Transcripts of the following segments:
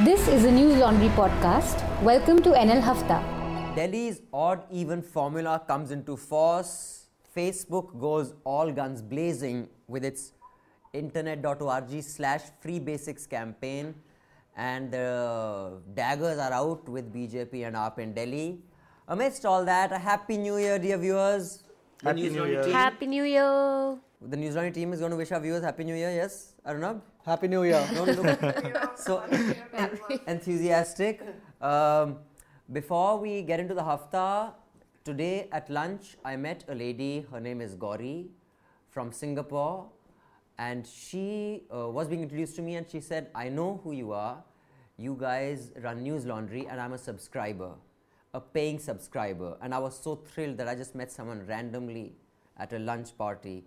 This is a News Laundry podcast. Welcome to NL Hafta. Delhi's odd even formula comes into force. Facebook goes all guns blazing with its internet.org slash free basics campaign and the daggers are out with BJP and AAP in Delhi. Amidst all that, a happy new year, dear viewers. The Happy New Year. Happy New Year. The News Laundry team is going to wish our viewers happy new year, yes, Arnab? Happy New Year. Don't look so enthusiastic. Um, before we get into the hafta, today at lunch I met a lady. Her name is Gauri from Singapore, and she uh, was being introduced to me, and she said, "I know who you are. You guys run News Laundry, and I'm a subscriber, a paying subscriber." And I was so thrilled that I just met someone randomly at a lunch party.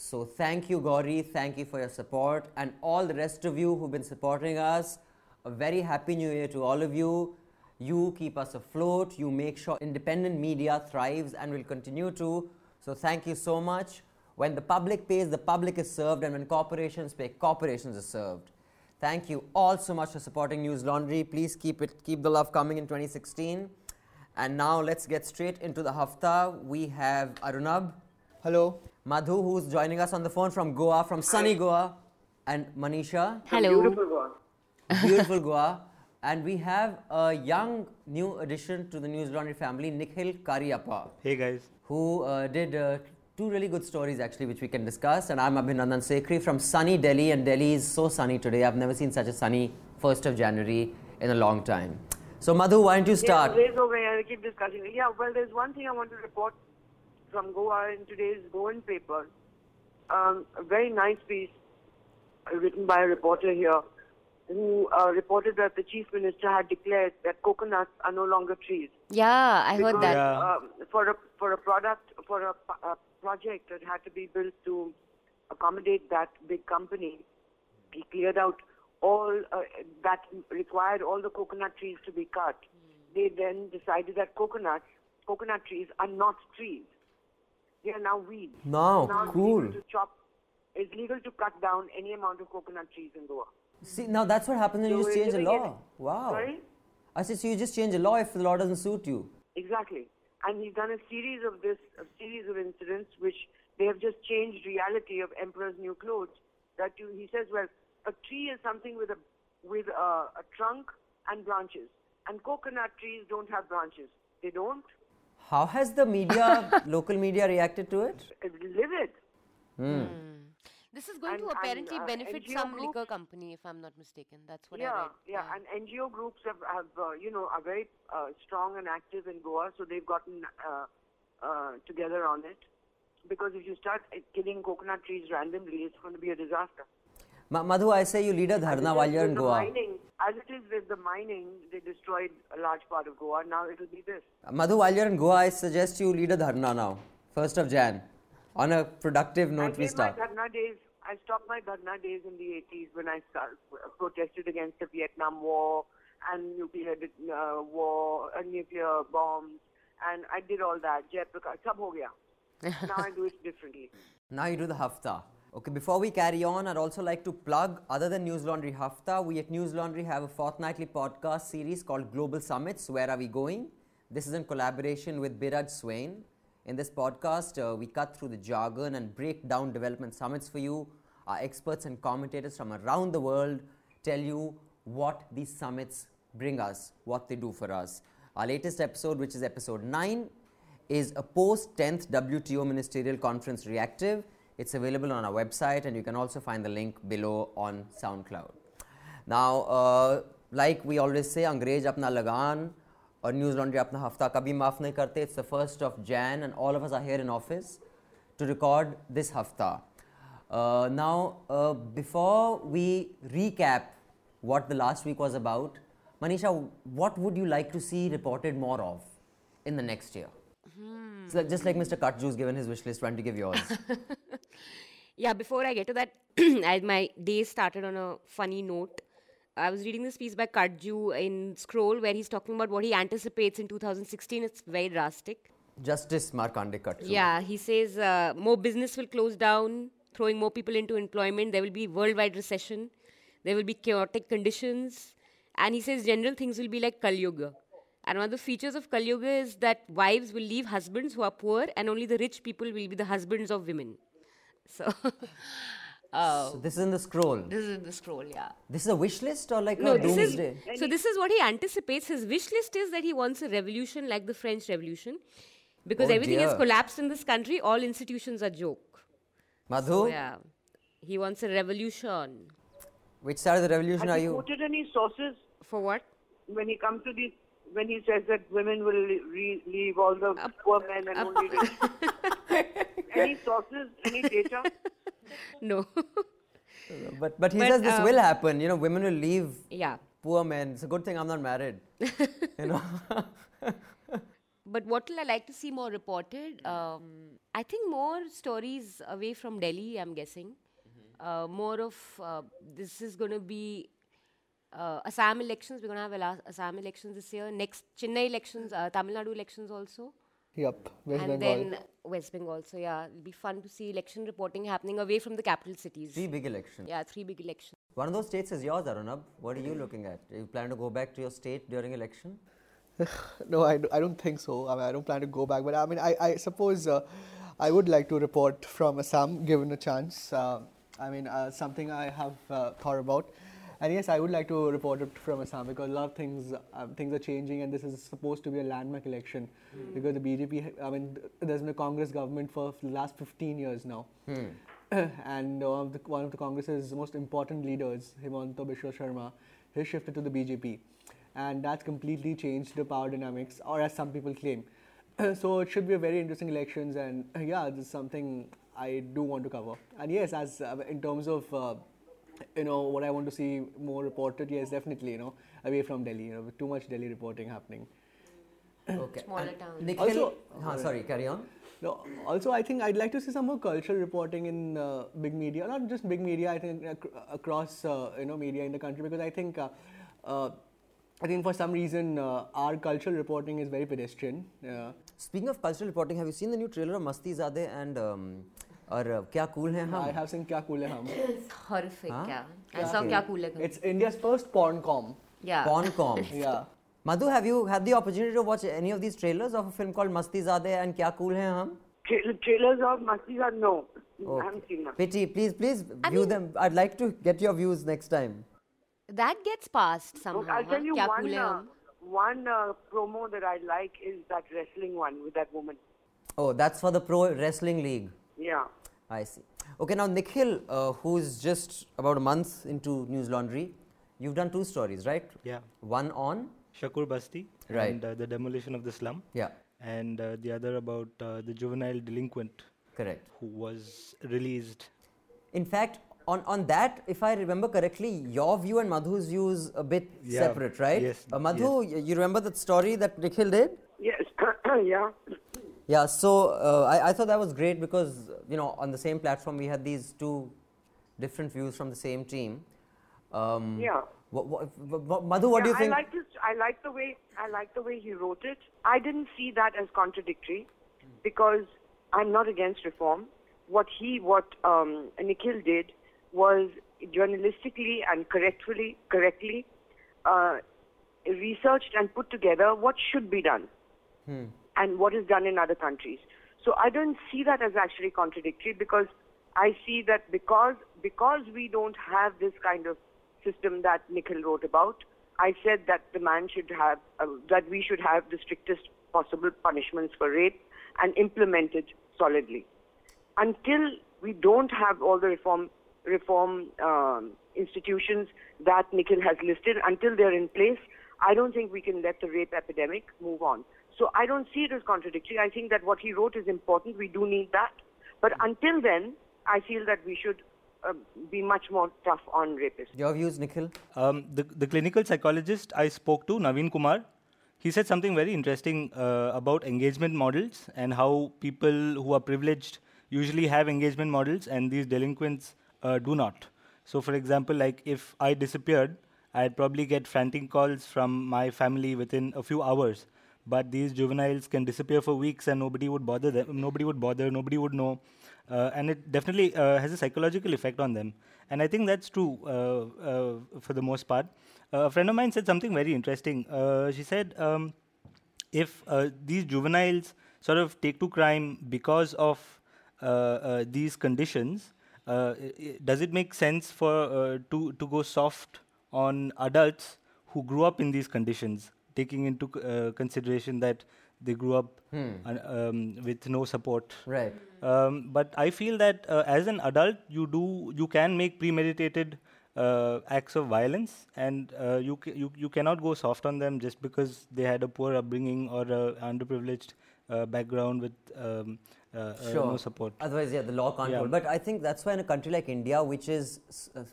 So thank you, Gauri. Thank you for your support, and all the rest of you who've been supporting us. A very happy new year to all of you. You keep us afloat. You make sure independent media thrives and will continue to. So thank you so much. When the public pays, the public is served, and when corporations pay, corporations are served. Thank you all so much for supporting News Laundry. Please keep it, keep the love coming in 2016. And now let's get straight into the hafta. We have Arunabh. Hello. Madhu, who's joining us on the phone from Goa, from sunny Goa, and Manisha, Hello. beautiful Goa. Beautiful Goa. And we have a young new addition to the News Laundry family, Nikhil Kariappa, Hey guys. who uh, did uh, two really good stories actually, which we can discuss. And I'm Abhinandan Sekhri from sunny Delhi, and Delhi is so sunny today. I've never seen such a sunny 1st of January in a long time. So, Madhu, why don't you start? Yeah, days over here, I keep discussing. Yeah, well, there's one thing I want to report from Goa in today's Goan paper. Um, a very nice piece uh, written by a reporter here who uh, reported that the chief minister had declared that coconuts are no longer trees. Yeah, I heard that. Yeah. um, for a for a product for a project that had to be built to accommodate that big company, he cleared out all uh, that required all the coconut trees to be cut. They then decided that coconuts, coconut trees, are not trees. They are now weeds. Now it's cool. legal to chop. It's legal to cut down any amount of coconut trees in Goa. See, now that's what happens when you just change in- law. Wow. Sorry? I said, so you just change a law if the law doesn't suit you. Exactly. And he's done a series of this, a series of incidents which they have just changed reality of Emperor's New Clothes. That you, he says, well, a tree is something with a with a, a trunk and branches, and coconut trees don't have branches. They don't. How has the media, local media, reacted to it? It's livid. This is going and- to and, apparently uh, benefit NGO some groups- liquor company, if I'm not mistaken. That's what I read. yeah, yeah. and NGO groups have, have uh, you know, are very uh, strong and active in Goa, so they've gotten uh, uh, together on it. Because if you start uh, killing coconut trees randomly, it's going to be a disaster. Ma- Madhu, I say you lead a dharna while you're in Goa. Mining, as it is with the mining, they destroyed a large part of Goa. Now it'll be this. Madhu, while you're in Goa, I suggest you lead a dharna now, 1st of Jan. On a productive I note, we gave my dharna days. I stopped my dharna days in the 80s when I start, protested against the Vietnam War and nuclear uh, war, uh, nuclear bombs, and I did all that. Jayaprakash, sab ho gaya. now I do it differently. Now you do the hafta. Okay, before we carry on, I'd also like to plug other than News Laundry Hafta, we at News Laundry have a fortnightly podcast series called Global Summits. Where are we going? This is in collaboration with Biraj Swain. In this podcast, uh, we cut through the jargon and break down development summits for you. Our experts and commentators from around the world tell you what these summits bring us, what they do for us. Our latest episode, which is episode 9, is a post 10th WTO Ministerial Conference reactive. It's available on our website, and you can also find the link below on SoundCloud. Now, uh, like we always say, अंग्रेज अपना लगान और news laundry अपना हफ्ता कभी माफ़ नहीं करते It's the first of Jan, and all of us are here in office to record this hafta. Uh, now, uh, before we recap what the last week was about, Manisha, what would you like to see reported more of in the next year? So just like Mr. Katju's given his wish list, why don't you give yours? Yeah, before I get to that, I, my day started on a funny note. I was reading this piece by Katju in Scroll where he's talking about what he anticipates in 2016. It's very drastic. Justice Markandey Katju. Yeah, he says uh, more business will close down, throwing more people into employment. There will be worldwide recession. There will be chaotic conditions. and he says general things will be like Kali Yuga. And one of the features of Kali Yuga is that wives will leave husbands who are poor, and only the rich people will be the husbands of women. So, uh, So this is in the scroll. this is in the scroll, yeah. This is a wish list or like No, a this is doomsday? so. This is what he anticipates. His wish list is that he wants a revolution like the French Revolution, because Oh, everything has collapsed in this country. All institutions are joke. Madhu, So yeah, he wants a revolution. which side of the revolution Has are he you? quoted any sources For what? when he comes to these? When he says that women will re- leave all the poor men and only rich. any sources, any data? No. But but he But, says this um, will happen. You know, women will leave yeah. poor men. It's a good thing I'm not married. you know. But what will I like to see more reported? Um, I think more stories away from Delhi, I'm guessing. Uh, more of uh, this is going to be uh, Assam elections. We're going to have Assam elections this year. Next, Chennai elections, uh, Tamil Nadu elections also. Yep, West and Bengal. then West Bengal. So, yeah, it'll be fun to see election reporting happening away from the capital cities. Three big elections. Yeah, three big elections. One of those states is yours, Arunabh. What are you looking at? You plan to go back to your state during election? no, I, do, I don't think so. I, mean, I don't plan to go back. But I mean, I, I suppose uh, I would like to report from Assam given a chance. Uh, I mean, uh, something I have uh, thought about. And yes, I would like to report it from Assam because a lot of things uh, things are changing, and this is supposed to be a landmark election because the BJP. I mean, th- there's been a Congress government for the last 15 years now, and one of the one of the Congress's most important leaders, Himanta Biswa Sharma, has shifted to the BJP, and that's completely changed the power dynamics, or as some people claim. so it should be a very interesting elections, and uh, yeah, this is something I do want to cover. And yes, as uh, in terms of uh, you know what I want to see more reported, yes, definitely, you know, away from Delhi, you know, with too much Delhi reporting happening. Okay. Smaller And towns. Nikhil, Also- Huh, sorry, carry on. No, also, I think I'd like to see some more cultural reporting in uh, big media, not just big media. I think ac- across uh, you know media in the country because I think uh, uh, I think for some reason uh, our cultural reporting is very pedestrian. Uh, Speaking of cultural reporting, have you seen the new trailer of Masti Zade and um, uh, Kya Cool Hai I Hum? have seen Kya Cool Hai Hum. Horrific, Huh? yeah. I saw Kya Cool Hai Hum. It's India's first porn com. Yeah. Porncom. Yeah. Madhu, have you had the opportunity to watch any of these trailers of a film called Masti Zade and Kya Cool Hai Hum? Tra- trailers of Mastis no. I haven't seen them. Pity, please, please I view mean- them. I'd like to get your views next time. That gets passed somehow. Okay, I'll tell you Kya one, uh, one uh, promo that I like is that wrestling one with that woman. Oh, that's for the Pro Wrestling League. Yeah. I see. Okay, now Nikhil, uh, who's just about a month into News Laundry, you've done two stories, right? Yeah. One on, Shakur Basti Right. and uh, the demolition of the slum, yeah, and uh, the other about uh, the juvenile delinquent correct. who was released. In fact, on, on that, if I remember correctly, your view and Madhu's view is a bit Yeah, separate, right? yes, Uh, Madhu, y- you remember that story that Nikhil did? Yes. yeah. Yeah, so uh, I, I thought that was great because, you know, on the same platform we had these two different views from the same team. Um, Yeah. wha- wha- wha- wha- Madhu, what do you think? I like this. I like the way I like the way he wrote it. I didn't see that as contradictory because I'm not against reform. What he, what um, Nikhil did was journalistically and correctly, correctly uh, researched and put together what should be done and what is done in other countries. So I don't see that as actually contradictory because I see that because because we don't have this kind of system that Nikhil wrote about, I said that the man should have uh, that we should have the strictest possible punishments for rape and implement it solidly. Until we don't have all the reform reform um, institutions that Nikhil has listed, until they're in place, I don't think we can let the rape epidemic move on. So I don't see it as contradictory. I think that what he wrote is important. We do need that. But until then, I feel that we should uh, be much more tough on rapists. Your views, Nikhil? Um, the, the clinical psychologist I spoke to, Naveen Kumar, he said something very interesting uh, about engagement models and how people who are privileged usually have engagement models and these delinquents uh, do not. So, for example, like if I disappeared, I'd probably get frantic calls from my family within a few hours. But these juveniles can disappear for weeks and nobody would bother them. Nobody would bother. Nobody would know, uh, and it definitely uh, has a psychological effect on them. And I think that's true uh, uh, for the most part. Uh, a friend of mine said something very interesting. Uh, she said, um, if these juveniles sort of take to crime because of these conditions, does it make sense for to to go soft on adults who grew up in these conditions? Taking into uh, consideration that they grew up hmm. um, with no support. Right. Um, but I feel that uh, as an adult, you do you can make premeditated uh, acts of violence, and uh, you, ca- you you cannot go soft on them just because they had a poor upbringing or a underprivileged uh, background with. Um, uh, sure. no support. Otherwise, yeah, the law can't yeah. hold. But I think that's why in a country like India, which is,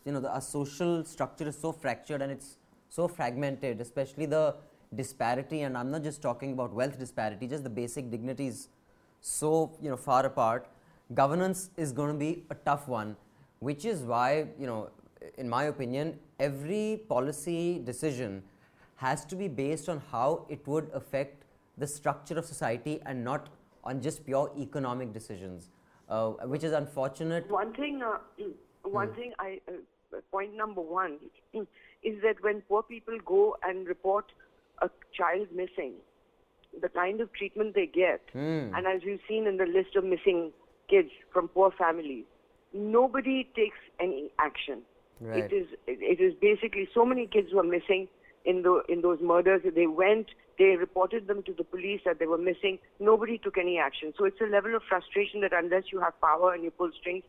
you know, the, our social structure is so fractured and it's so fragmented, especially the disparity, and I'm not just talking about wealth disparity, just the basic dignities so you know far apart. Governance is going to be a tough one, which is why you know, in my opinion, every policy decision has to be based on how it would affect the structure of society and not on just pure economic decisions, uh, which is unfortunate. One thing, uh, one hmm. thing I. Uh, point number one is that when poor people go and report a child missing, the kind of treatment they get, mm. and as you've seen in the list of missing kids from poor families, nobody takes any action. Right. It is it is basically so many kids were missing in the in those murders. They went, they reported them to the police that they were missing. Nobody took any action. So it's a level of frustration that unless you have power and you pull strings,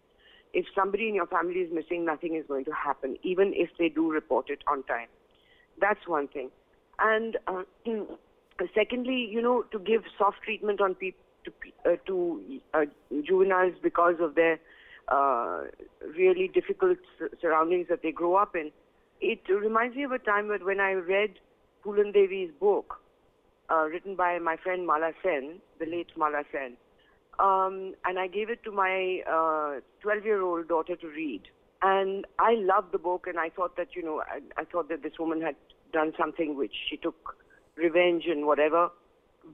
if somebody in your family is missing, nothing is going to happen, even if they do report it on time. That's one thing. And uh, secondly, you know, to give soft treatment on people to, uh, to uh, juveniles because of their uh, really difficult surroundings that they grow up in. It reminds me of a time when I read Phoolan Devi's book, uh, written by my friend Mala Sen, the late Mala Sen. Um, and I gave it to my 12-year-old uh, daughter to read. And I loved the book, and I thought that, you know, I, I thought that this woman had done something which she took revenge and whatever.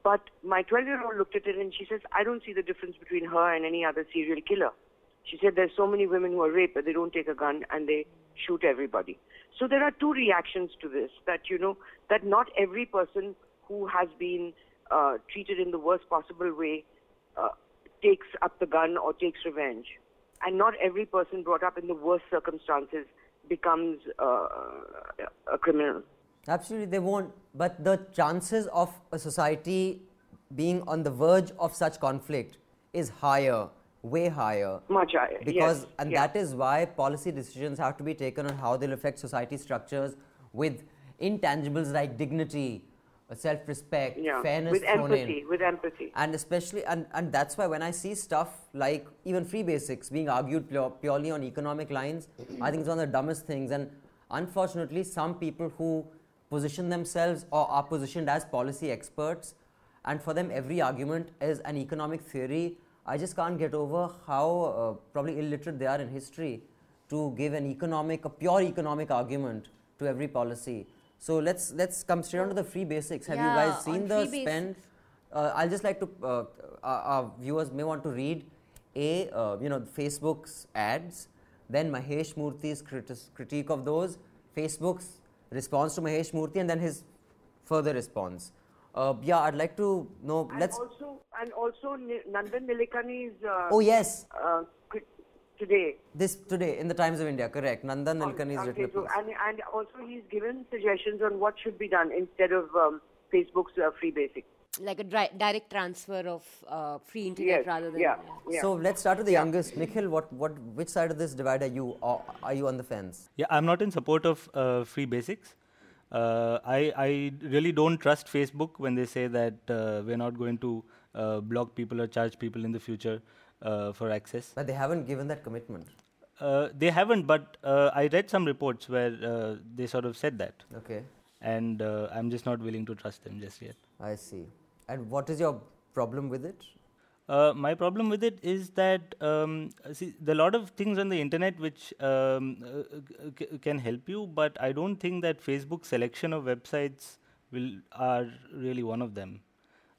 But my 12 year old looked at it and she says, I don't see the difference between her and any other serial killer. She said, There's so many women who are raped, but they don't take a gun and they shoot everybody. So there are two reactions to this that, you know, that not every person who has been uh, treated in the worst possible way uh, takes up the gun or takes revenge. And not every person brought up in the worst circumstances becomes uh, a criminal. Absolutely, they won't. But the chances of a society being on the verge of such conflict is higher, way higher. Much higher. Because, yes. and that is why policy decisions have to be taken on how they'll affect society structures with intangibles like dignity, self-respect, yeah. fairness, with empathy, in. with empathy, and especially, and, and that's why when I see stuff like even free basics being argued purely on economic lines, I think it's one of the dumbest things. And unfortunately, some people who position themselves or are positioned as policy experts, and for them, every argument is an economic theory. I just can't get over how uh, probably illiterate they are in history to give an economic, a pure economic argument to every policy. So let's let's come straight on to the free basics. Have yeah, you guys seen the spend? Uh, I'll just like to uh, our, our, viewers may want to read a uh, you know Facebook's ads, then Mahesh Murthy's critique of those, Facebook's response to Mahesh Murthy and then his further response. Uh, yeah, I'd like to know. And let's also and also Nandan Nilekani's. Uh, oh yes. Uh, today. This today in the Times of India, correct? Nandan Nilekani is written. So, and and also he's given suggestions on what should be done instead of um, Facebook's uh, free basic like a dri- direct transfer of uh, free internet yes, rather than yeah, yeah. so let's start with the youngest nikhil what what which side of this divide are you or are you on the fence yeah i'm not in support of uh, free basics uh, I, I really don't trust Facebook when they say that uh, we're not going to uh, block people or charge people in the future uh, for access. But they haven't given that commitment. they haven't, but I read some reports where they sort of said that. Okay. And I'm just not willing to trust them just yet. I see. And what is your problem with it? Uh, my problem with it is that um, see, there are a lot of things on the internet which um, uh, c- can help you, but I don't think that Facebook selection of websites will are really one of them.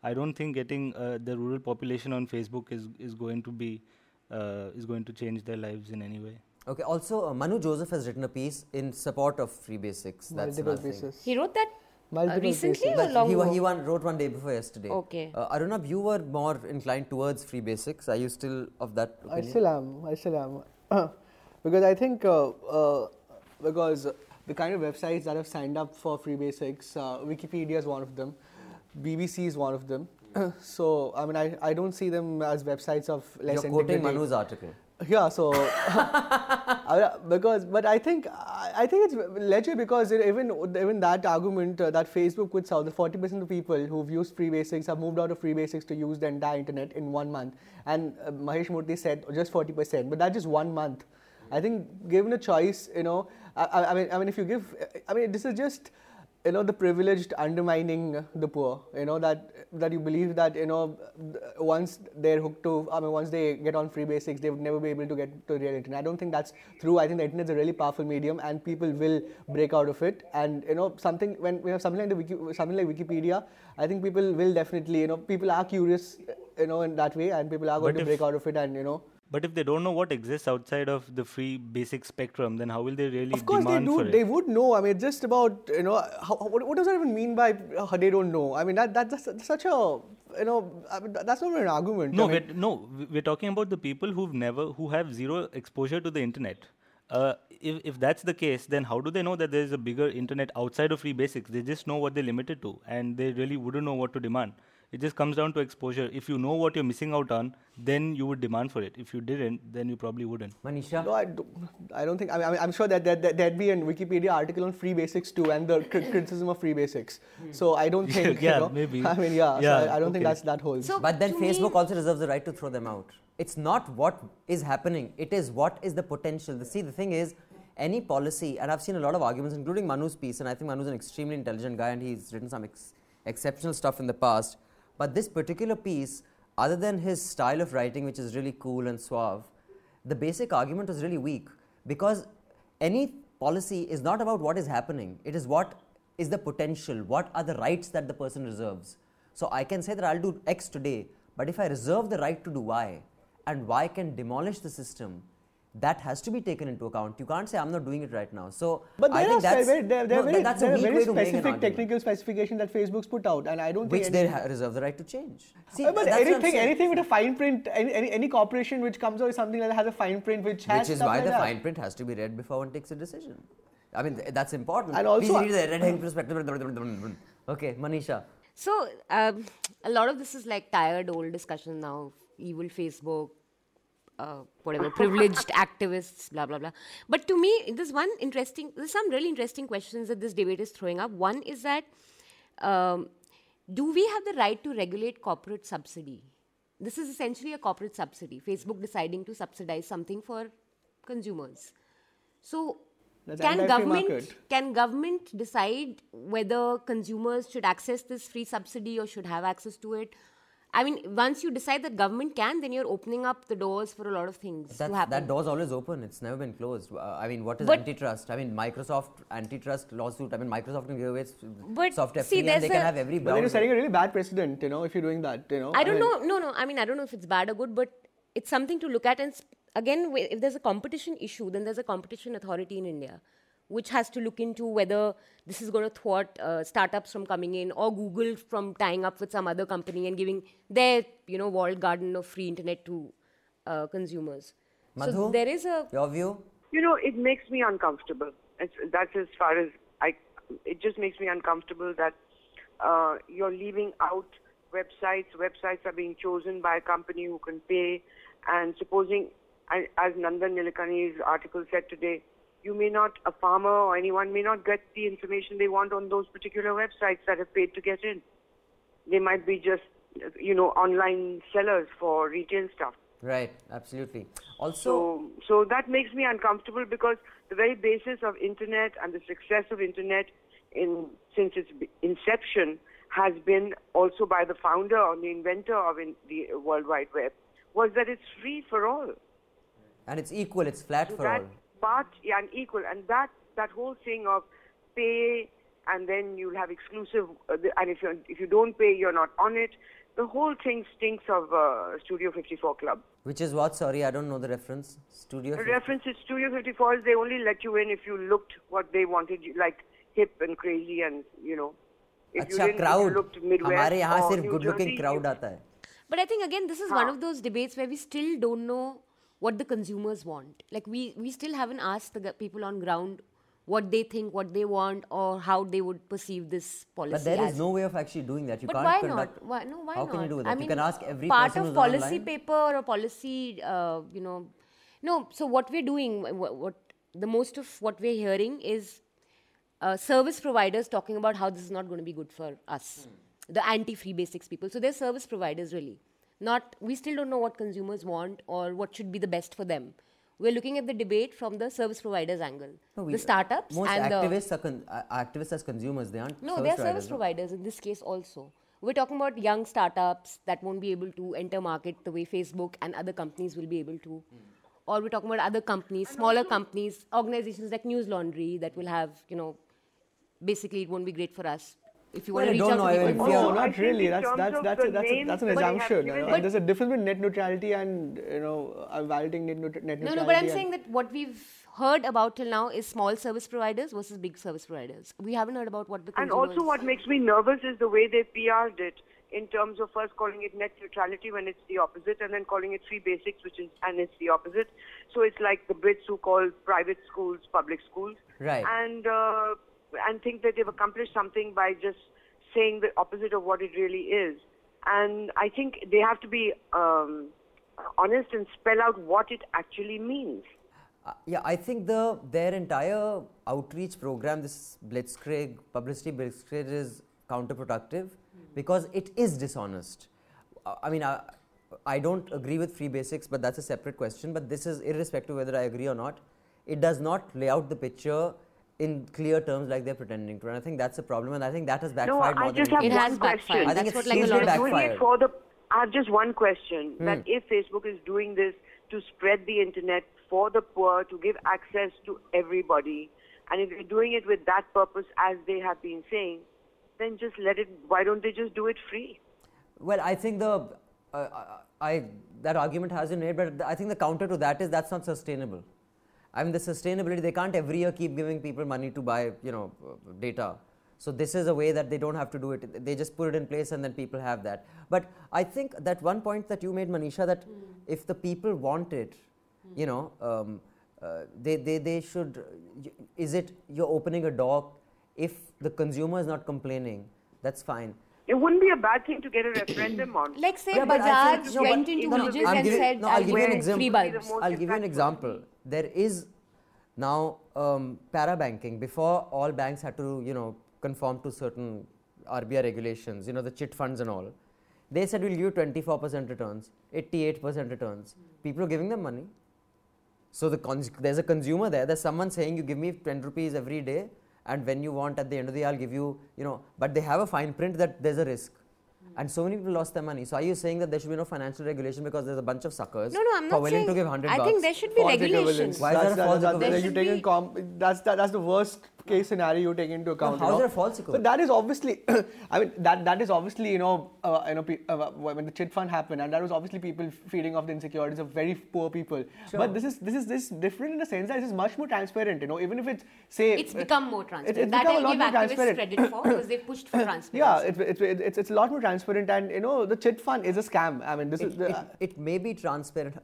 I don't think getting uh, the rural population on Facebook is is going to be uh, is going to change their lives in any way. Okay. Also, uh, Manu Joseph has written a piece in support of free basics. That's Multiple pieces. He wrote that Multiple recently pieces. or long he, ago? he one, wrote one day before yesterday. Okay. Uh, Arunabh, you were more inclined towards free basics. Are you still of that opinion? I still am. I still am. because I think uh, uh, because the kind of websites that have signed up for free basics, uh, Wikipedia is one of them, BBC is one of them. so I mean, I, I don't see them as websites of less You're quoting integrity. Manu's article. Yeah, so because, but I think I, think it's legit because even even that argument uh, that Facebook would sell the 40 percent of people who've used free basics have moved out of free basics to use the entire internet in one month, and uh, Mahesh Murthy said just 40 percent, but that's just one month. I think given a choice, you know, I I mean, I mean, if you give, I mean, this is just you know the privileged undermining the poor you know that that you believe that you know once they're hooked to i mean once they get on free basics they would never be able to get to real internet. I don't think that's true. I think the internet is a really powerful medium and people will break out of it. And you know something when we have something like the Wiki, something like wikipedia i think people will definitely you know people are curious you know in that way and people are going But to break out of it and you know But if they don't know what exists outside of the free basic spectrum, then how will they really Of course they do. They would know. I mean, just about you know how, what, what does that even mean by uh, they don't know? I mean, that that's, that's such a you know I mean, that's not an argument. No, I mean, we're, no, we- we're talking about the people who've never, who have zero exposure to the internet. Uh, if, if that's the case, then how do they know that there is a bigger internet outside of free basics? They just know what they're limited to, and they really wouldn't know what to demand. It just comes down to exposure. If you know what you're missing out on, then you would demand for it. If you didn't, then you probably wouldn't. Manisha? no, I don't, I don't think. I mean, I mean, I'm sure that, that, that there'd be a Wikipedia article on free basics too, and the criticism of free basics. Hmm. So I don't think. Yeah, you know, maybe. I mean, yeah. Yeah, so I, I don't think that's that holds. So- But then To me- Facebook also reserves the right to throw them out. It's not what is happening, it is what is the potential. The- See, the thing is, any policy, and I've seen a lot of arguments, including Manu's piece, and I think Manu's an extremely intelligent guy and he's written some ex- exceptional stuff in the past. But this particular piece, other than his style of writing, which is really cool and suave, the basic argument was really weak. Because any policy is not about what is happening, it is what is the potential, what are the rights that the person reserves. So I can say that I'll do X today, but if I reserve the right to do Y and Y can demolish the system, that has to be taken into account. You can't say I'm not doing it right now. So But I there think are that's, very, there, there no, are very, that's there a very way to make an specific technical specifications that Facebook's put out, and I don't which think they ha- reserve the right to change. See, Uh, but that's what I'm anything, anything with a fine print, any, any, any corporation which comes out with something like that has a fine print which has which is why like the that. fine print has to be read before one takes a decision. I mean, th- that's important. And also- Please read the red herring perspective. okay, Manisha. So um, a lot of this is like tired old discussion now. Evil Facebook, uh, whatever, privileged activists, blah blah blah. But to me, there's one interesting. There's some really interesting questions that this debate is throwing up. One is that um, do we have the right to regulate corporate subsidy? This is essentially a corporate subsidy. Facebook deciding to subsidize something for consumers. So That's can government market. can government decide whether consumers should access this free subsidy or should have access to it? I mean, once you decide that government can, then you're opening up the doors for a lot of things That, to happen. that door's always open. It's never been closed. Uh, I mean, what is But- antitrust? I mean, Microsoft antitrust lawsuit. I mean, Microsoft can give away s- But software see, free and there's they can have every But then you're setting a really bad precedent, you know, if you're doing that, you know. I don't mean- know. No, no. I mean, I don't know if it's bad or good, but it's something to look at. And s- again, if there's a competition issue, then there's a competition authority in India, which has to look into whether this is going to thwart uh, startups from coming in or Google from tying up with some other company and giving their, you know, walled garden of free internet to uh, consumers. So there is a Your view? You know, it makes me uncomfortable. It's, that's as far as I. It just makes me uncomfortable that uh, you're leaving out websites. Websites are being chosen by a company who can pay. And supposing, as Nandan Nilekani's article said today, you may not, a farmer or anyone may not get the information they want on those particular websites that have paid to get in. They might be just, you know, online sellers for retail stuff. Right, absolutely. Also, So, so that makes me uncomfortable because the very basis of internet and the success of internet in since its inception has been also by the founder or the inventor of in the World Wide Web was that it's free for all. and it's equal, it's flat So for all part, yeah, and equal, and that that whole thing of pay and then you'll have exclusive. Uh, the, and if you if you don't pay, you're not on it. The whole thing stinks of uh, Studio 54 Club. Which is what? Sorry, I don't know the reference. Studio. The reference is Studio 54 is they only let you in if you looked what they wanted you like hip and crazy and you know. If you अच्छा didn't, if you crowd looked Midwest हमारे यहाँ or सिर्फ New good looking Jersey, crowd you- आता है But I think again, this is one of those debates where we still don't know what the consumers want. Like we we still haven't asked the people on ground what they think, what they want, or how they would perceive this policy. but there is no way of actually doing that you but can't why conduct not? Why no? Why how not? can you do that I you mean, can ask every part of policy online. paper or policy, uh, you know. No, so what we're doing, what, what the most of what we're hearing is uh, service providers talking about how this is not going to be good for us, the anti-free basics people. So they're service providers really. Not we still don't know what consumers want or what should be the best for them. We're looking at the debate from the service providers angle, No, we- the startups most and the activists are con- uh, activists as consumers they aren't no, service they're providers, service no? providers in this case also. We're talking about young startups that won't be able to enter market the way Facebook and other companies will be able to. Or we're talking about other companies, smaller companies, organizations like News Laundry that will have, you know, basically it won't be great for us. If you want I to reach don't out know, to people. mean, No, Yeah. Not really. That's that's that's a, that's a, that's an that they have assumption. you know, it- there's a difference between net neutrality and you know uh, validating net, neut- net No, neutrality. no, but I'm saying that what we've heard about till now is small service providers versus big service providers. We haven't heard about what the And consumers... also, what makes me nervous is the way they PR'd it in terms of first calling it net neutrality when it's the opposite, and then calling it free basics, which is and it's the opposite. So it's like the Brits who call private schools public schools, Right. And uh, and think that they've accomplished something by just saying the opposite of what it really is. And I think they have to be um, honest and spell out what it actually means. Uh, yeah, I think the their entire outreach program, this blitzkrieg publicity blitzkrieg, is counterproductive because it is dishonest. Uh, I mean, I, I don't agree with free basics, but that's a separate question. But this is irrespective whether I agree or not. It does not lay out the picture in clear terms like they're pretending to, and I think that's a problem. And I think that has No, backfired more I just than have It anything. has one backfired. question. I think That's it's what like a lot of doing it for the. I have just one question: Hmm. that if Facebook is doing this to spread the internet for the poor, to give access to everybody, and if they're doing it with that purpose, as they have been saying, then just let it. Why don't they just do it free? Well, I think the uh, I that argument has been made, but I think the counter to that is that's not sustainable. I mean, the sustainability they can't every year keep giving people money to buy you know uh, data. So this is a way that they don't have to do it. They just put it in place and then people have that. But I think that one point that you made, Manisha, that if the people want it, you know, um, uh, they, they, they should. Is it you're opening a door? If the consumer is not complaining, that's fine. It wouldn't be a bad thing to get a referendum on. Like say Yeah, Bajaj went into no, no, villages and giving- said, no, I'll I'll give you an example. free Be the bulbs. most I'll give you an example. There is now um, para banking. Before all banks had to, you know, conform to certain RBI regulations. You know, the chit funds and all. They said we'll give you 24% returns, 88% returns. People are giving them money. So the cons- there's a consumer there. There's someone saying you give me 10 rupees every day, and when you want at the end of the year, I'll give you, you know. But they have a fine print that there's a risk. Mm. And so many people lost their money. So are you saying that there should be no financial regulation because there's a bunch of suckers No, no, I'm who not willing saying. to give 100 I bucks? think there should be false regulation. Why is that's, that a false that's, equivalence? That's, There you should take in com- that's, that, that's the worst case scenario you take into account. how you is it a false So that is obviously, I mean, that, that is obviously, you know, uh, you know, pe- uh, when the chit fund happened, and that was obviously people feeding off the insecurities of very poor people. But this is this is this is different in the sense that this is much more transparent. You know, even if it's say It's become more transparent. it's that become a I'll lot give more activists transparent. credit for because they pushed for transparency. yeah, it's, it's, it's, it's a lot more transparent, and you know, the chit fund is a scam. I mean, this is the, it, it may be transparent.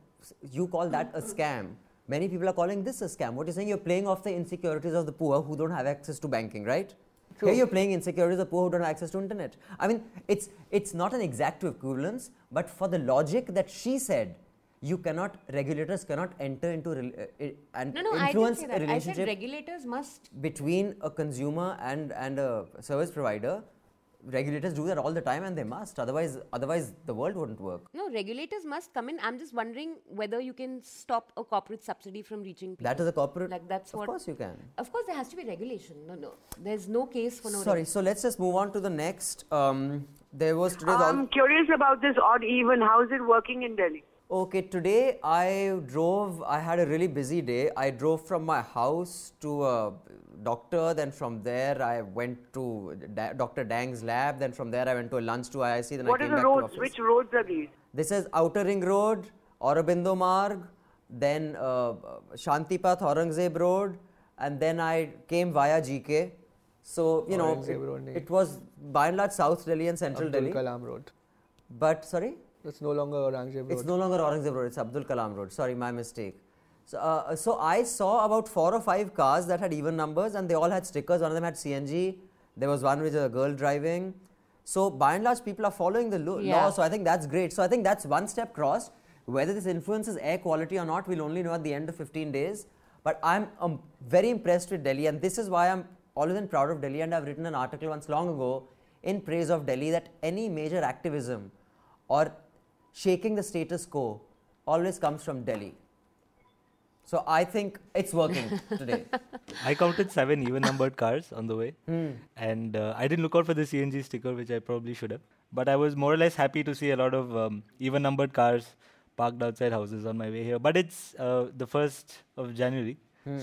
You call that a scam. Many people are calling this a scam. What you're saying, you're playing off the insecurities of the poor who don't have access to banking, right? Here you're playing insecurities of the poor who don't have access to internet. I mean, it's it's not an exact equivalence, but for the logic that she said, you cannot regulators cannot enter into uh, and no, no, I didn't influence say a that. I said relationship regulators must. between a consumer and and a service provider. Regulators do that all the time, and they must. Otherwise, otherwise the world wouldn't work. No, regulators must come in. I'm just wondering whether you can stop a corporate subsidy from reaching people. That is a corporate. Like that's of what. course you can. Of course, there has to be regulation. No, no. There's no case for no. Sorry, reg- so let's just move on to the next. Um, there was today's. I'm all, curious about this odd even. How is it working in Delhi? Okay, today I drove. I had a really busy day. I drove from my house to a doctor. Then from there I went to da- Dr. Dang's lab. Then from there I went to a lunch to IIC. Then What I came the back to roads? office. Which roads are these? This is Outer Ring Road, Aurobindo Marg, then uh, Shantipath Aurangzeb Road, and then I came via GK. So you know, Aurangzeb Road it, it was by and large South Delhi and Central Abdul Delhi. Kalam Road. But sorry. It's no longer Aurangzeb Road. It's no longer Aurangzeb Road, it's Abdul Kalam Road. Sorry, my mistake. So, uh, so I saw about four or five cars that had even numbers and they all had stickers. One of them had CNG. There was one with a girl driving. So by and large, people are following the lo- Yeah. law. So I think that's great. So I think that's one step crossed. Whether this influences air quality or not, we'll only know at the end of 15 days. But I'm um, very impressed with Delhi, and this is why I'm always been proud of Delhi. And I've written an article once long ago in praise of Delhi that any major activism or shaking the status quo always comes from Delhi. So I think it's working today. I counted seven even numbered cars on the way, Hmm. and uh, I didn't look out for the CNG sticker, which I probably should have. But I was more or less happy to see a lot of um, even numbered cars parked outside houses on my way here. But it's uh, the first of January,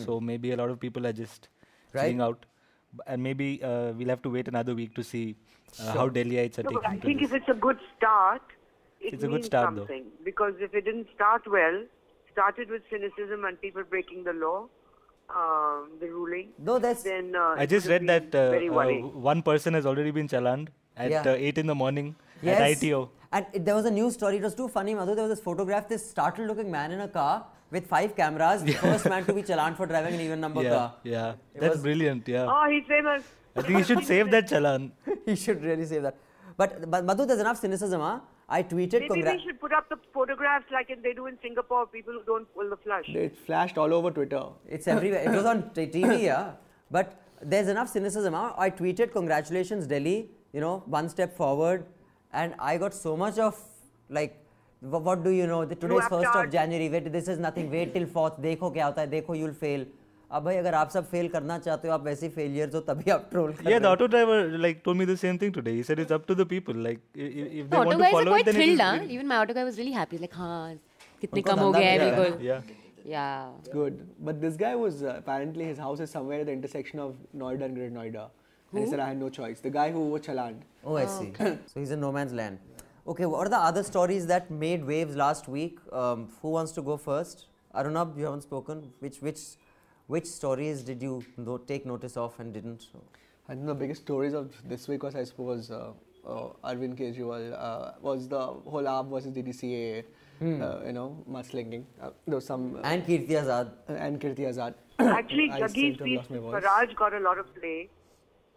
so maybe a lot of people are just. Right. chilling out, and maybe uh, we'll have to wait another week to see uh, how Delhiites are No, but taking I think this. if it's a good start, it It's a good means start, though. Because if it didn't start well, started with cynicism and people breaking the law, um, the ruling, No, that's then uh, I just read that uh, uh, one person has already been challaned at Yeah. uh, 8 in the morning yes. at ITO. And it, there was a news story. It was too funny, Madhu. There was this photograph. This startled-looking man in a car with five cameras. The first man to be challaned for driving an even number Yeah, car. yeah. It That's was- brilliant, yeah. Oh, he's famous. I think you should save that challan. he should really save that. But, but Madhu, there's enough cynicism, huh? I tweeted. Maybe we should put up the photographs like they do in Singapore. People who don't pull the flush. It flashed all over Twitter. It's everywhere. it was on t- TV, yeah. But there's enough cynicism. I tweeted, "Congratulations, Delhi. You know, one step forward." And I got so much of like, what do you know? The, today's first of January. Wait, this is nothing. Wait till fourth. Dekho kya hota hai. Dekho you'll fail. अब भाई अगर आप सब fail करना चाहते हो आप वैसे फेलियर हो तभी आप ट्रोल कर Yeah, the auto driver like told me the same thing today. He said it's up to the people. Like i- i- if they The auto want to follow quite it, then it thrilled, is really- Even my auto guy was really happy. Like, हाँ, कितने कम हो गया है है। बिल्कुल. Yeah. Yeah. Good. But this guy was uh, apparently his house is somewhere at the intersection of Noida and Greater Noida. Who? And he said, I had no choice. The guy who was challaned. Oh, I see. so he's in no man's land. Okay, what are the other stories that made waves last week? Um, who wants to go first? Arunab, you haven't spoken. Which which which stories did you no- take notice of and didn't? I think the biggest stories of this week was, I suppose, uh, uh, Arvind Kejriwal uh, was the whole AAP versus DDCA, uh, you know, mudslinging. Uh, there was some. Uh, And Kirti Azad. and Kirti Azad. Actually, I seem Jagi's to have piece lost my with voice. Faraj got a lot of play.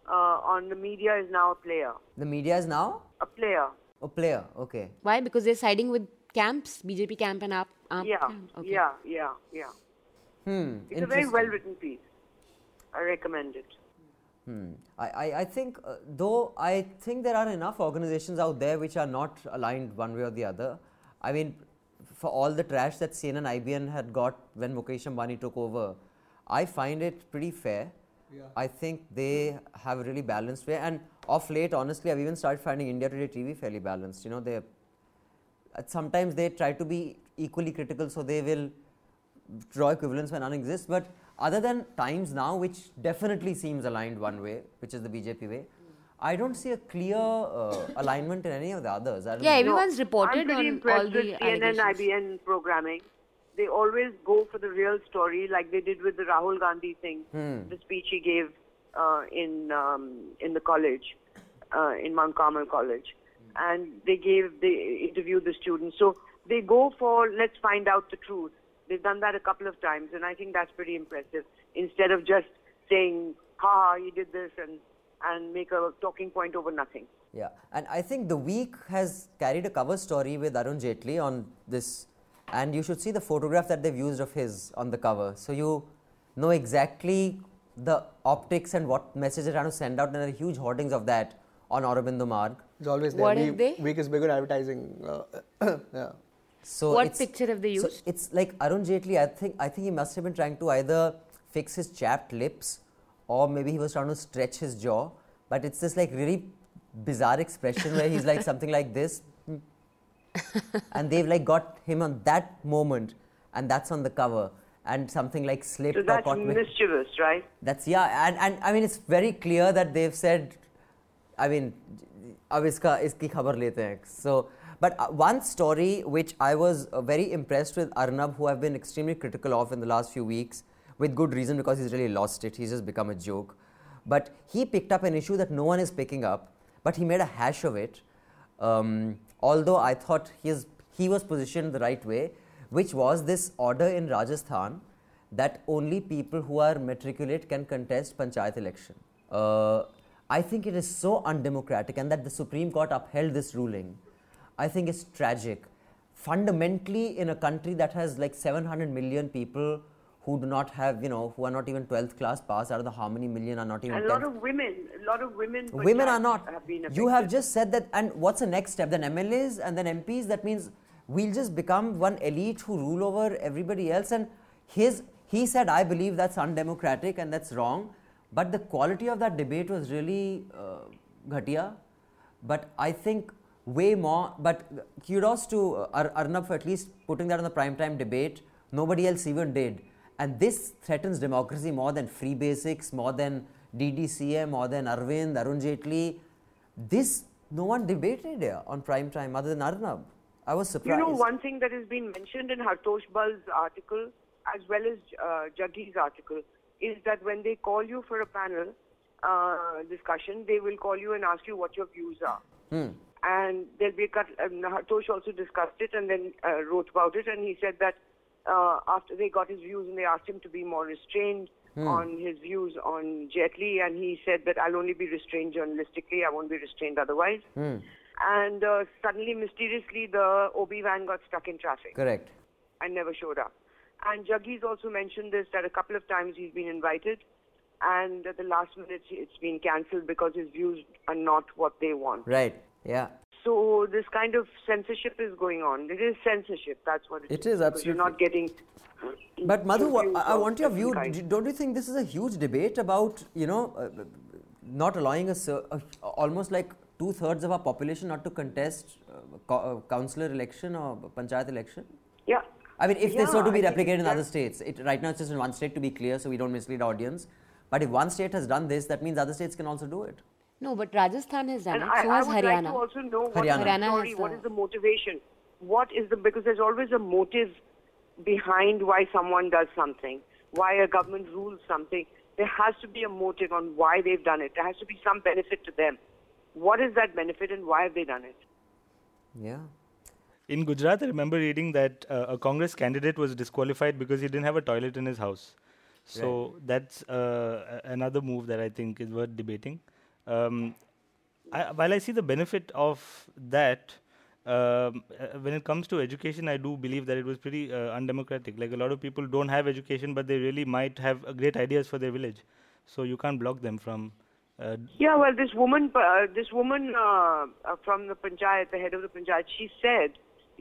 Uh, on the media is now a player. The media is now A player. a player. Okay. Why? Because they're siding with camps, BJP camp and AAP. AAP yeah, camp. Okay. yeah, yeah, yeah. Hmm. It's a very well written piece. I recommend it. Hmm. I, I, I think, uh, though, I think there are enough organizations out there which are not aligned one way or the other. I mean, for all the trash that CNN and IBN had got when Mukesh Ambani took over, I find it pretty fair. Yeah. I think they have a really balanced way. And of late, honestly, I've even started finding India Today TV fairly balanced. You know, they uh, sometimes they try to be equally critical, so they will draw equivalence when none exists. But other than Times Now, which definitely seems aligned one way, which is the BJP way, I don't see a clear uh, alignment in any of the others. I don't Yeah, know. everyone's I'm reported on impressed all the with CNN. IBN programming. They always go for the real story, like they did with the Rahul Gandhi thing, Hmm. the speech he gave uh, in um, in the college, uh, in Mount Carmel College, and they gave they interviewed the students. So they go for let's find out the truth. They've done that a couple of times, and I think that's pretty impressive. Instead of just saying, "Ha, ha, he did this," and and make a talking point over nothing. Yeah, and I think the week has carried a cover story with Arun Jaitley on this, and you should see the photograph that they've used of his on the cover. So you know exactly the optics and what message they're trying to send out, and there are huge hoardings of that on Aurobindo Marg. It's always there. What we, have they? Week is bigger advertising. Uh, yeah. So What it's- picture have they so used? it's like Arun Jaitley. I think I think he must have been trying to either fix his chapped lips, or maybe he was trying to stretch his jaw. But it's this like really bizarre expression where he's like something like this. and they've like got him on that moment, and that's on the cover. And something like slipped So or that's caught me- mischievous, right? That's yeah, and, and I mean it's very clear that they've said, I mean, अब इसका इसकी खबर लेते हैं. So, but uh, one story which I was uh, very impressed with Arnab, who I've been extremely critical of in the last few weeks, with good reason because he's really lost it. He's just become a joke. But he picked up an issue that no one is picking up, but he made a hash of it. Um, although I thought his, he was positioned the right way, which was this order in Rajasthan that only people who are matriculate can contest panchayat election. Uh, I think it is so undemocratic, and that the Supreme Court upheld this ruling. I think it's tragic. Fundamentally, in a country that has like 700 million people who do not have, you know, who are not even 12th class pass, out of the how many million are not even a lot 10th of women, a lot of women. women are not. Have you have just said that and what's the next step? Then mlas and then mps that means we'll just become one elite who rule over everybody else. And his he said i believe that's undemocratic and that's wrong. But the quality of that debate was really uh, ghatia. But i think way more but kudos to uh, Ar- arnab for at least putting that on the prime time debate nobody else even did and this threatens democracy more than free basics, more than DDCA, more than Arvind, Arun Jaitley. This no one debated here on prime time other than Arnab. I was surprised. You know, one thing that has been mentioned in Hartosh Bal's article, as well as uh, Jaggi's article, is that when they call you for a panel uh, discussion, they will call you and ask you what your views are. And there'll be a cut. Um, Hartosh also discussed it and then uh, wrote about it, and he said that uh, after they got his views and they asked him to be more restrained on his views on Jaitley, and he said that I'll only be restrained journalistically, I won't be restrained otherwise. And uh, suddenly, mysteriously, the OB van got stuck in traffic Correct. and never showed up. And Jaggi's also mentioned this that a couple of times he's been invited, and at the last minute it's been cancelled because his views are not what they want. Right. Yeah. So this kind of censorship is going on. It is censorship. That's what it It is. is, because You're not getting. But Madhu, I I want your view. kinds. D- Don't you think this is a huge debate about you know uh, not allowing us uh, almost like two thirds of our population not to contest uh, co- uh, councillor election or panchayat election? Yeah. I mean, if Yeah, this were to be I replicated in other states, it, right now it's just in one state to be clear, so we don't mislead audience. But if one state has done this, that means other states can also do it. No, but Rajasthan has done And it. I, so I has would Haryana. like to also know what Haryana. is the Haryana story, has the- is the motivation, what is the because there's always a motive behind why someone does something, why a government rules something. There has to be a motive on why they've done it. There has to be some benefit to them. What is that benefit and why have they done it? Yeah. In Gujarat, I remember reading that uh, a Congress candidate was disqualified because he didn't have a toilet in his house. So that's uh, another move that I think is worth debating. Um, I, while I see the benefit of that, um, uh, when it comes to education, I do believe that it was pretty uh, undemocratic. Like a lot of people don't have education, but they really might have uh, great ideas for their village. So you can't block them from. Uh, Yeah, well, this woman, uh, this woman uh, from the panchayat, the head of the panchayat, she said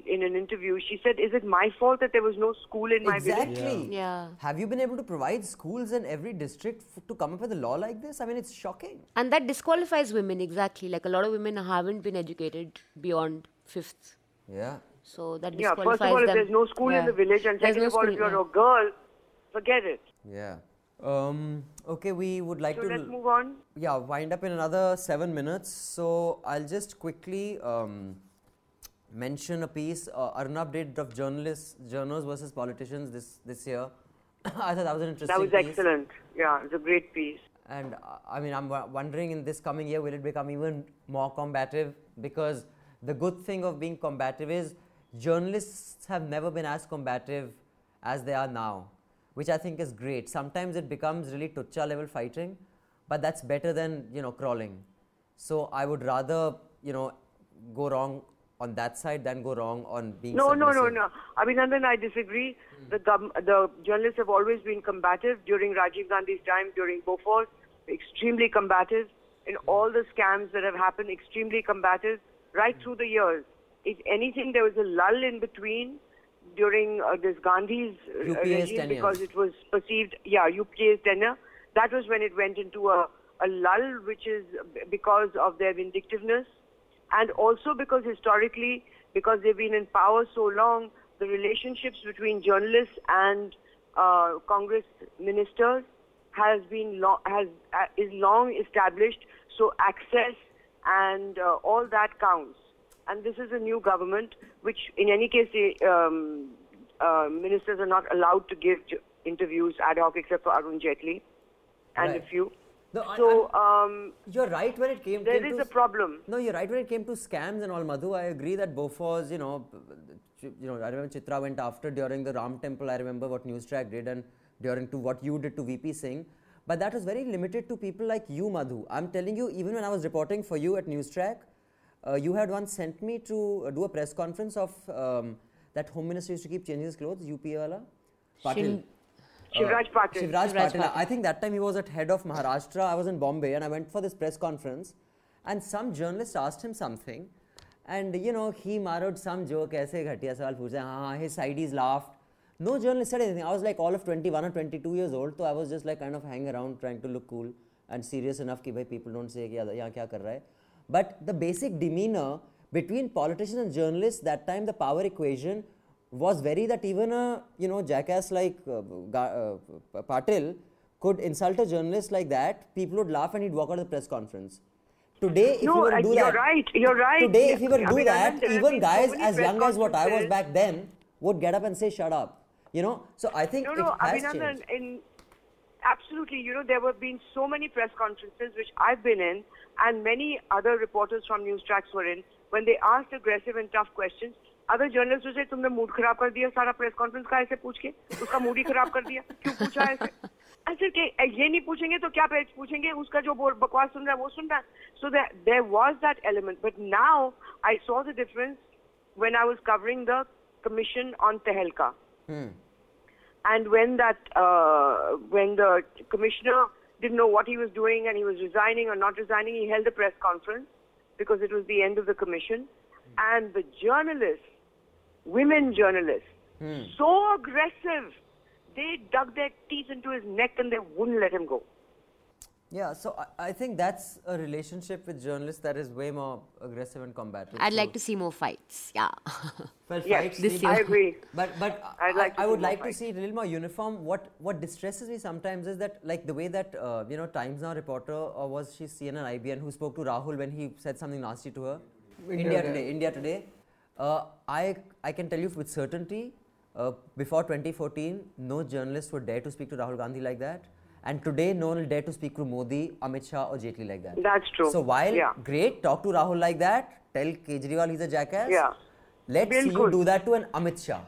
in an interview, she said, "Is it my fault that there was no school in my village?" Exactly. Yeah. Have you been able to provide schools in every district f- to come up with a law like this? I mean, it's shocking. And that disqualifies women exactly. Like a lot of women haven't been educated beyond fifth. Yeah. So that disqualifies Yeah, first of all, if there's no school Yeah. in the village, and There's second no of all, if you're yeah. a girl, forget it. Yeah. Um, okay, we would like So to. let's move on. yeah, wind up in another seven minutes. So I'll just quickly um, mention a piece. Uh, Arnab did of journalists, journals versus politicians this this year. I thought that was an interesting. That was piece. excellent. Yeah, it's a great piece. And uh, I mean, I'm wo- wondering in this coming year, will it become even more combative? Because the good thing of being combative is journalists have never been as combative as they are now, which I think is great. Sometimes it becomes really tucha level fighting, but that's better than, you know, crawling. So I would rather, you know, go wrong on that side than go wrong on being No, no, no, submissive. no. Abhinandan, I disagree. The gov- the journalists have always been combative during Rajiv Gandhi's time, during Bofors, extremely combative. In all the scams that have happened, extremely combative right through the years. If anything, there was a lull in between during uh, this Gandhi's uh, regime tenure. because it was perceived, yeah, UPA's tenure. That was when it went into a, a lull, which is because of their vindictiveness and also because historically because they've been in power so long, the relationships between journalists and uh, Congress ministers has been has uh, is long established. So access and uh, all that counts. And this is a new government, which in any case the um, uh, ministers are not allowed to give j- interviews ad hoc except for Arun Jaitley and Right. a few. No, I- so um, You're right when it came. there came is to a problem. No, you're right when it came to scams and all, Madhu. I agree that Bofors, you know, you know, I remember Chitra went after during the Ram Temple. I remember what Newstrack did and during to what you did to VP Singh. But that was very limited to people like you, Madhu. I'm telling you, even when I was reporting for you at Newstrack, uh, you had once sent me to uh, do a press conference of um, that Home Minister used to keep changing his clothes, UP wala. Patil. Shivraj Patil. Shivraj Shivraj Patil. I think that time he was at head of Maharashtra. I was in Bombay and I went for this press conference and some journalist asked him something and you know he marred some joke ऐसे घटिया सवाल पूछे हाँ हाँ his sideys laughed. No journalist said anything. I was like all of 21 or 22 years old so I was just like kind of hanging around trying to look cool and serious enough कि भाई people don't say कि यहाँ क्या कर रहा है. But the basic demeanor between politicians and journalists that time the power equation was very that even a you know jackass like uh, uh, Patil could insult a journalist like that, people would laugh and he'd walk out of the press conference. Today, if No, you were to uh, do you're that, right, you're right. Today, if you were to I do mean, that, Anand, there have even been so guys as young as what I was back then would get up and say, "Shut up," you know. So I think No, no, has Abhinandan, changed. in absolutely, you know, there have been so many press conferences which I've been in, and many other reporters from news tracks were in. When they asked aggressive and tough questions, other journalists would say, "तुमने mood खराब कर दिया सारा press conference का ऐसे पूछ के उसका मूड ही खराब कर दिया क्यों पूछा ऐसे ऐसे कि ये नहीं पूछेंगे तो क्या पे- पूछेंगे उसका जो बोल- बकवास सुन रहा है वो सुन रहा है so there there was that element but now I saw the difference when I was covering the commission on Tehelka and when that uh, when the commissioner didn't know what he was doing and he was resigning or not resigning, he held a press conference because it was the end of the commission, and the journalists, women journalists, so aggressive, they dug their teeth into his neck and they wouldn't let him go. Yeah, so I, I think that's a relationship with journalists that is way more aggressive and combative. I'd So- like to see more fights. Yeah. Well, Yes, fights this need- I agree. But but I'd like to I, I see would more like to see a little more uniform. What what distresses me sometimes is that like the way that uh, you know Times Now reporter or was she CNN IBN who spoke to Rahul when he said something nasty to her. India India, Today. Today. India Today. Uh, I I can tell you with certainty. Uh, before 2014, no journalist would dare to speak to Rahul Gandhi like that. And today, no one will dare to speak to Modi, Amit Shah, or Jaitley like that. That's true. So while Yeah. great, talk to Rahul like that. Tell Kejriwal he's a jackass. Yeah. Let's see you do that to an Amit Shah.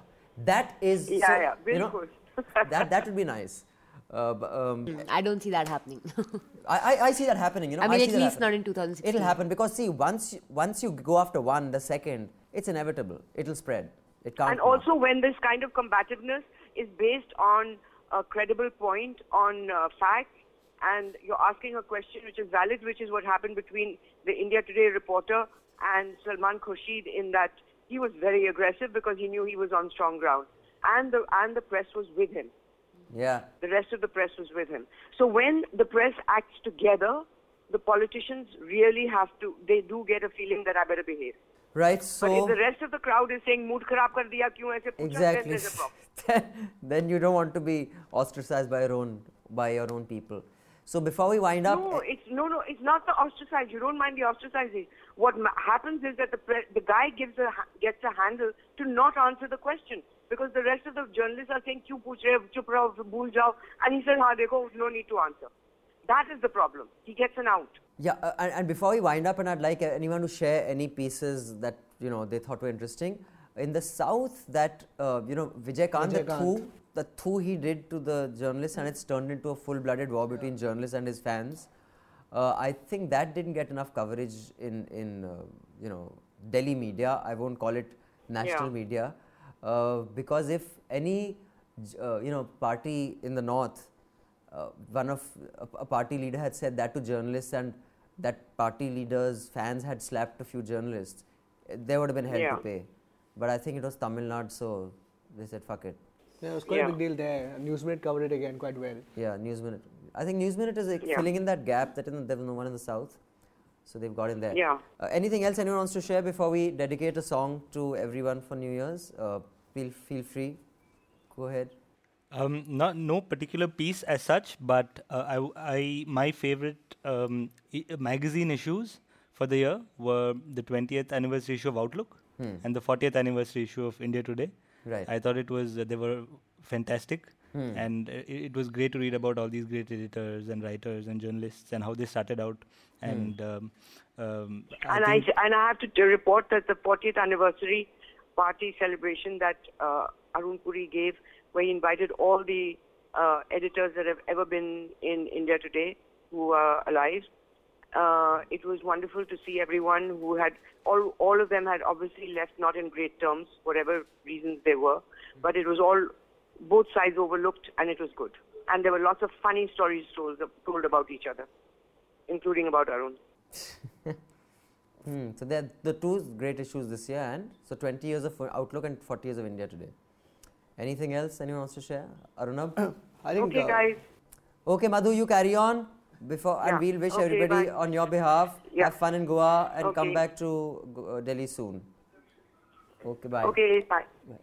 That is Yeah, so, yeah, you know, that that would be nice. Uh, b- um, I don't see that happening. I, I, I see that happening. You know, I mean, see at least not in 2016. It'll happen because see, once once you go after one, the second, it's inevitable. It'll spread. It can't. And not. also, when this kind of combativeness is based on a credible point, on uh, facts, and you're asking a question which is valid, which is what happened between the India Today reporter and Salman Khurshid, in that he was very aggressive because he knew he was on strong ground, and the and the press was with him. yeah. The rest of the press was with him. So when the press acts together, the politicians really have to. They do get a feeling that I better behave right so but if the rest of the crowd is saying mood kharab kar diya kyun aise pucha? exactly. then there's a problem. Then you don't want to be ostracized by your own by your own people. So before we wind up no it's no no it's not the ostracized. You don't mind the ostracizing what happens is that the pre- the guy gives a gets a handle to not answer the question because the rest of the journalists are saying kyun puch rahe chup raho bhul jao. And he said ha dekho no need to answer. That is the problem. He gets an out. Yeah, uh, and, and before we wind up, and I'd like anyone to share any pieces that you know they thought were interesting. In the south, that uh, you know Vijayakanth, the Vijayakanth. thu, the thu he did to the journalists, and it's turned into a full-blooded war between journalists and his fans. Uh, I think that didn't get enough coverage in in uh, you know Delhi media. I won't call it national Yeah. media uh, because if any uh, you know party in the north uh, one of a, a party leader had said that to journalists and that party leaders fans had slapped a few journalists eh, there would have been hell Yeah. to pay but i think it was tamil nadu so they said fuck it Yeah, it was quite Yeah. a big deal there. Newsminute covered it again quite well. yeah news minute i think news minute is like Yeah. filling in that gap that in, there was no one in the south So they've got in there. Yeah. Uh, anything else anyone wants to share before we dedicate a song to everyone for New Year's? Uh, feel feel free. Go ahead. Um, not no particular piece as such, but uh, I, w- I- my favorite um, I- magazine issues for the year were the 20th anniversary issue of Outlook and the 40th anniversary issue of India Today. Right. I thought it was uh, they were fantastic, Hmm. and uh, it, it was great to read about all these great editors and writers and journalists and how they started out. Hmm. And um, um, And I, and I have to t- report that the 40th anniversary party celebration that uh, Arun Puri gave, where he invited all the uh, editors that have ever been in India Today who are alive. Uh, it was wonderful to see everyone who had all all of them had obviously left not in great terms, whatever reasons they were, but it was all both sides overlooked, and it was good. And there were lots of funny stories told, told about each other, including about Arun. Hmm. So they're the two great issues this year, and so 20 years of Outlook and 40 years of India Today. Anything else anyone wants to share? Arunabh? I think. Okay, uh, guys. okay, Madhu, you carry on before, and we'll wish Okay, everybody bye. on your behalf. Yeah. Have fun in Goa and come back to uh, Delhi soon. Okay, bye. Okay, bye. bye.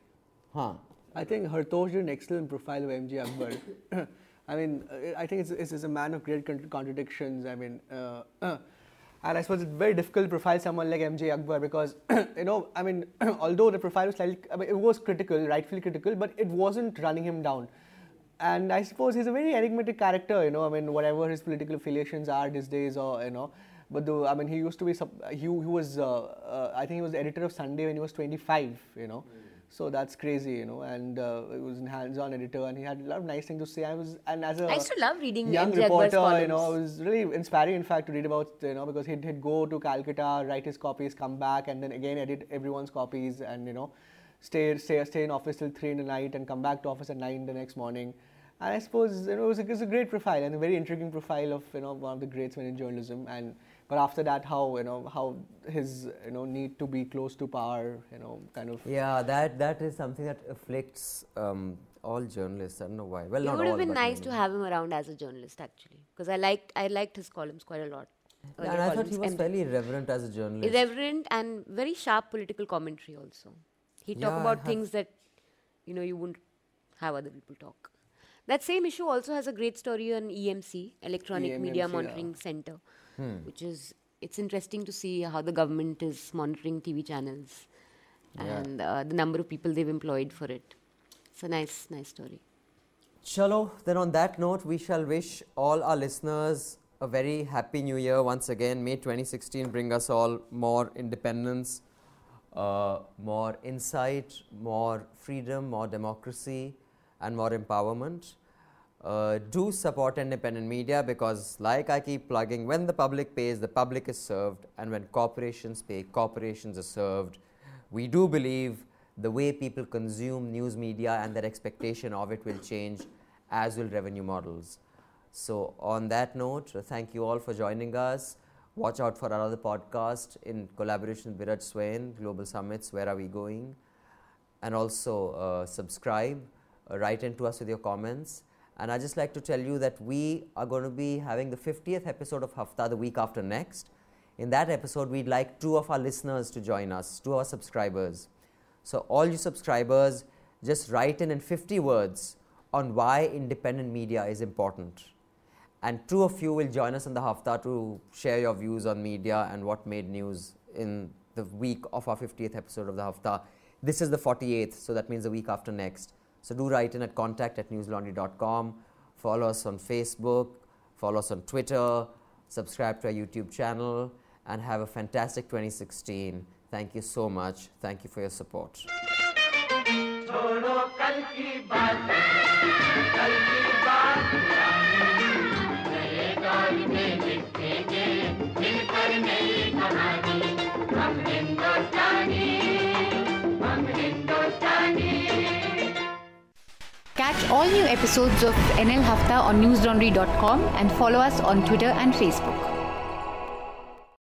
Huh. I think Hartosh did an excellent profile of MJ Akbar. I mean, uh, I think it's, it's, it's a man of great contradictions. I mean, uh, and I suppose it's very difficult to profile someone like MJ Akbar because, you know, I mean, although the profile was slightly, I mean, it was critical, rightfully critical, but it wasn't running him down. And I suppose he's a very enigmatic character, you know, I mean, whatever his political affiliations are these days or, you know, but I mean, he used to be, he, he was, uh, uh, I think he was editor of Sunday when he was 25, you know. So that's crazy, you know, and uh, he was a hands-on editor, and he had a lot of nice things to say. I was, and as a I used to love reading young reporter, you know, it was really inspiring, in fact, to read about, you know, because he'd, he'd go to Calcutta, write his copies, come back, and then again edit everyone's copies, and you know, stay stay stay in office till three in the night, and come back to office at nine the next morning. And I suppose you know, it was, a, it was a great profile and a very intriguing profile of you know one of the greats in journalism. And but after that, how you know how his you know need to be close to power, you know, kind of Yeah, that that is something that afflicts um, all journalists. I don't know why. Well, It not would have been nice many. to have him around as a journalist, actually, because I liked I liked his columns quite a lot. Yeah, and I thought he was And fairly irreverent as a journalist. irreverent and very sharp political commentary. Also, he would Yeah, talk about things that you know you wouldn't have other people talk. That same issue also has a great story on EMC, Electronic Media monitoring yeah. Monitoring Center, which is it's interesting to see how the government is monitoring TV channels and uh, the number of people they've employed for it. It's a nice, nice story. Chalo, then on that note, we shall wish all our listeners a very happy new year once again. May 2016 bring us all more independence, uh, more insight, more freedom, more democracy, and more empowerment. Uh, do support independent media because, like I keep plugging, when the public pays, the public is served, and when corporations pay, corporations are served. We do believe the way people consume news media and their expectation of it will change, as will revenue models. So, on that note, thank you all for joining us. Watch out for our other podcast in collaboration with Biraj Swain, Global Summits, Where Are We Going? And also uh, subscribe, uh, write into us with your comments. And I just like to tell you that we are going to be having the 50th episode of Hafta the week after next. In that episode, we'd like two of our listeners to join us, two of our subscribers. So, all you subscribers, just write in in 50 words on why independent media is important. And two of you will join us in the Hafta to share your views on media and what made news in the week of our 50th episode of the Hafta. This is the 48th, so that means the week after next. So do write in at contact at newslaundry.com. Follow us on Facebook, follow us on Twitter, subscribe to our YouTube channel, and have a fantastic 2016. Thank you so much. Thank you for your support. Catch all new episodes of NL Hafta on newslaundry.com and follow us on Twitter and Facebook.